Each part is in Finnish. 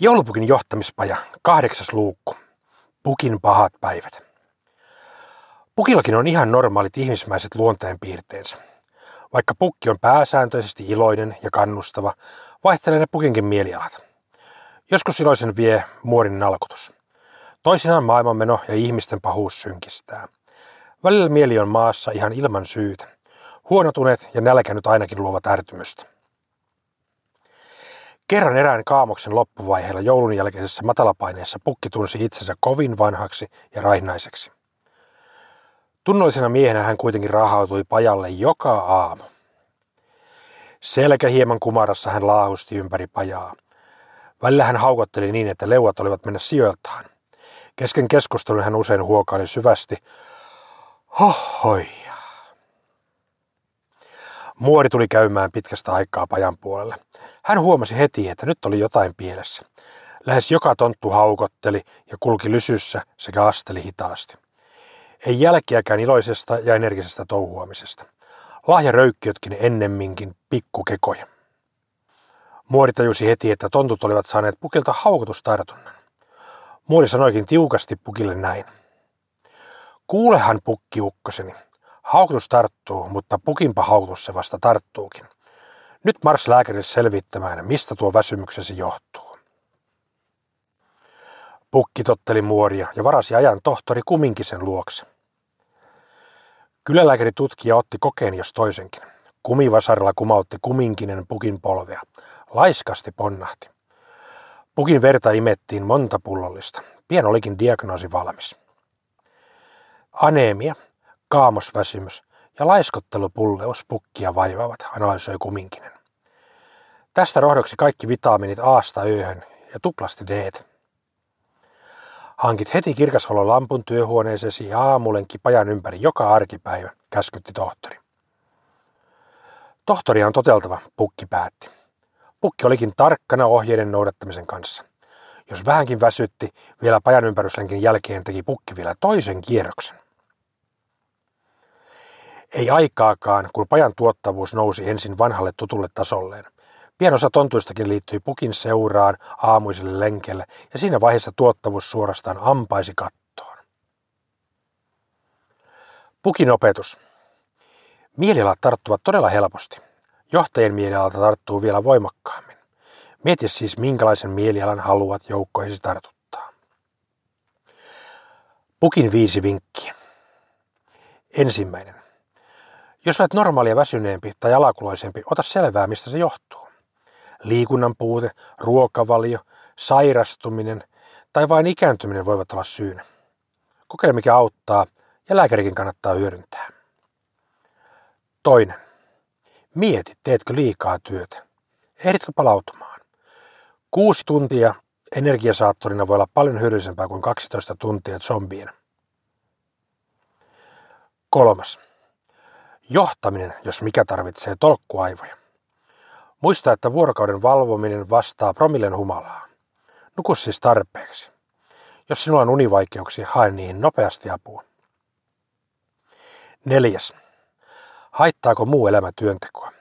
Joulupukin johtamispaja, kahdeksas luukku. Pukin pahat päivät. Pukillakin on ihan normaalit ihmismäiset luonteenpiirteensä. Vaikka pukki on pääsääntöisesti iloinen ja kannustava, vaihtelee ne pukinkin mielialat. Joskus iloisen vie muorin nalkutus. Toisinaan maailmanmeno ja ihmisten pahuus synkistää. Välillä mieli on maassa ihan ilman syytä. Huonotuneet ja nälkä nyt ainakin luovat ärtymystä. Kerran erään kaamoksen loppuvaiheella joulun jälkeisessä matalapaineessa pukki tunsi itsensä kovin vanhaksi ja raihnaiseksi. Tunnollisena miehenä hän kuitenkin rahautui pajalle joka aamu. Selkä hieman kumarassa hän laahusti ympäri pajaa. Välillä hän haukotteli niin, että leuat olivat mennä sijoiltaan. Kesken keskustelun hän usein huokaili syvästi. Hohoi. Muori tuli käymään pitkästä aikaa pajan puolelle. Hän huomasi heti, että nyt oli jotain pielessä. Lähes joka tonttu haukotteli ja kulki lysyssä sekä asteli hitaasti. Ei jälkiäkään iloisesta ja energisestä touhuamisesta. Lahjaröykkiötkin ennemminkin pikkukekoja. Muori tajusi heti, että tontut olivat saaneet pukilta haukotustartunnan. Muori sanoikin tiukasti pukille näin. Kuulehan pukki ukkoseni, haukutus tarttuu, mutta pukinpa haukutus se vasta tarttuukin. Nyt mars lääkärille selvittämään, mistä tuo väsymyksesi johtuu. Pukki totteli muoria ja varasi ajan tohtori Kuminkisen luokse. Kylälääkäri tutkija otti kokeen jos toisenkin. Kumivasarilla kumautti Kuminkinen pukin polvea. Laiskasti ponnahti. Pukin verta imettiin monta pullollista. Pien olikin diagnoosi valmis. Anemia, kaamosväsymys ja laiskottelupulleus pukkia vaivaavat, analysoi Kuminkinen. Tästä rohdoksi kaikki vitamiinit Aasta ööhön ja tuplasti D. Hankit heti kirkasvalon lampun työhuoneeseesi ja aamulenki pajan ympäri joka arkipäivä, käskytti tohtori. Tohtoria on toteltava, pukki päätti. Pukki olikin tarkkana ohjeiden noudattamisen kanssa. Jos vähänkin väsytti, vielä pajan ympäryslenkin jälkeen teki pukki vielä toisen kierroksen. Ei aikaakaan, kun pajan tuottavuus nousi ensin vanhalle tutulle tasolleen. Pien osa tontuistakin liittyi pukin seuraan aamuiselle lenkelle ja siinä vaiheessa tuottavuus suorastaan ampaisi kattoon. Pukin opetus. Mielialat tarttuvat todella helposti. Johtajien mielialalta tarttuu vielä voimakkaammin. Mieti siis, minkälaisen mielialan haluat joukkoihisi tartuttaa. Pukin viisi vinkkiä. Ensimmäinen. Jos olet normaalia väsyneempi tai alakuloisempi, ota selvää, mistä se johtuu. Liikunnan puute, ruokavalio, sairastuminen tai vain ikääntyminen voivat olla syynä. Kokeile mikä auttaa ja lääkärikin kannattaa hyödyntää. Toinen. Mieti, teetkö liikaa työtä. Ehditkö palautumaan? Kuusi tuntia energiasaattorina voi olla paljon hyödyllisempää kuin 12 tuntia zombien. Kolmas. Johtaminen, jos mikä tarvitsee tolkkuaivoja. Muista, että vuorokauden valvominen vastaa promillen humalaa. Nuku siis tarpeeksi. Jos sinulla on univaikeuksia, hae niihin nopeasti apua. Neljäs. Haittaako muu elämä työntekoa?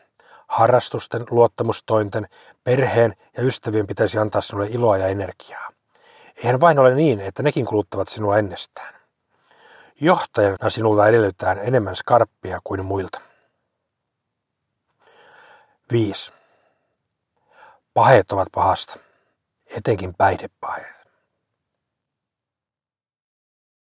Harrastusten, luottamustointen, perheen ja ystävien pitäisi antaa sinulle iloa ja energiaa. Eihän vain ole niin, että nekin kuluttavat sinua ennestään. Johtajana sinulta edellytetään enemmän skarppia kuin muilta. 5. Paheet ovat pahasta, etenkin päihdepaheet.